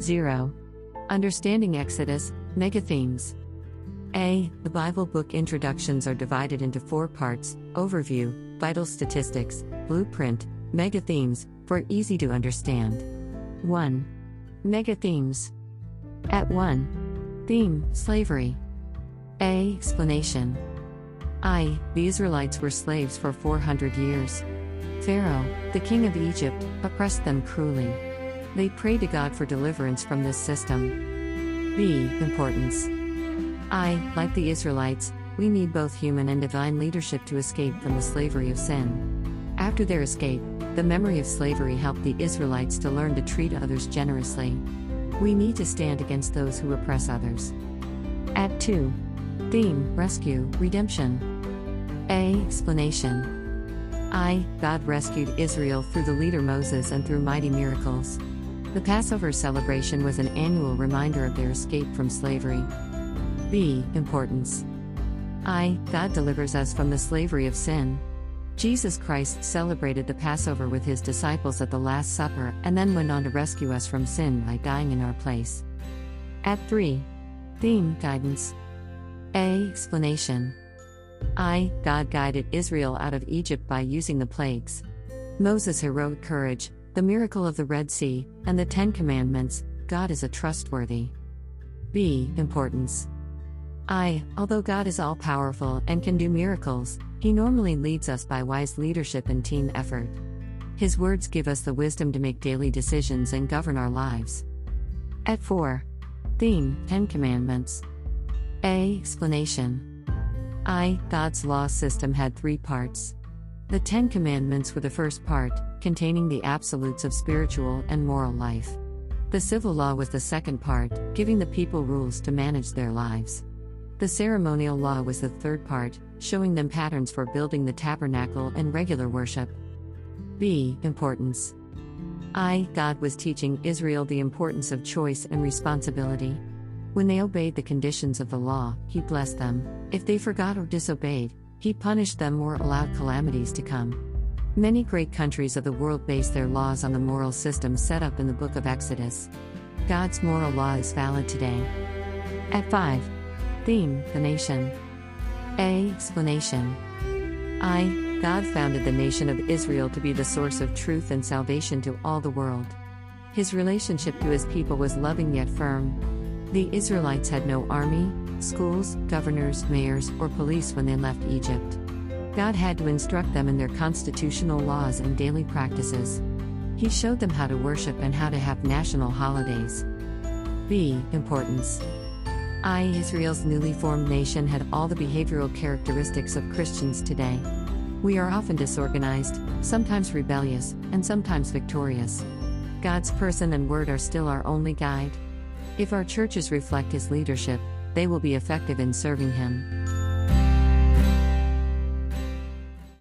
0. Understanding Exodus, Mega Themes. A. The Bible book introductions are divided into four parts Overview, Vital Statistics, Blueprint, Mega Themes, for easy to understand. 1. Mega Themes. At 1. Theme Slavery. A. Explanation. I. The Israelites were slaves for 400 years. Pharaoh, the king of Egypt, oppressed them cruelly. They pray to God for deliverance from this system. B. Importance. I, like the Israelites, we need both human and divine leadership to escape from the slavery of sin. After their escape, the memory of slavery helped the Israelites to learn to treat others generously. We need to stand against those who oppress others. At 2. Theme Rescue, Redemption. A. Explanation. I, God rescued Israel through the leader Moses and through mighty miracles. The Passover celebration was an annual reminder of their escape from slavery. B. Importance. I, God delivers us from the slavery of sin. Jesus Christ celebrated the Passover with his disciples at the Last Supper and then went on to rescue us from sin by dying in our place. At 3. Theme Guidance. A. Explanation. I, God guided Israel out of Egypt by using the plagues. Moses' heroic courage, the miracle of the Red Sea, and the Ten Commandments, God is a trustworthy. B. Importance. I, although God is all powerful and can do miracles, He normally leads us by wise leadership and team effort. His words give us the wisdom to make daily decisions and govern our lives. At 4. Theme Ten Commandments. A. Explanation. I, God's law system had three parts. The Ten Commandments were the first part, containing the absolutes of spiritual and moral life. The civil law was the second part, giving the people rules to manage their lives. The ceremonial law was the third part, showing them patterns for building the tabernacle and regular worship. B. Importance. I, God was teaching Israel the importance of choice and responsibility. When they obeyed the conditions of the law, he blessed them. If they forgot or disobeyed, he punished them or allowed calamities to come. Many great countries of the world base their laws on the moral system set up in the book of Exodus. God's moral law is valid today. At 5. Theme The Nation. A. Explanation. I, God founded the nation of Israel to be the source of truth and salvation to all the world. His relationship to his people was loving yet firm, the Israelites had no army, schools, governors, mayors, or police when they left Egypt. God had to instruct them in their constitutional laws and daily practices. He showed them how to worship and how to have national holidays. B. Importance. I, Israel's newly formed nation, had all the behavioral characteristics of Christians today. We are often disorganized, sometimes rebellious, and sometimes victorious. God's person and word are still our only guide. If our churches reflect His leadership, they will be effective in serving Him.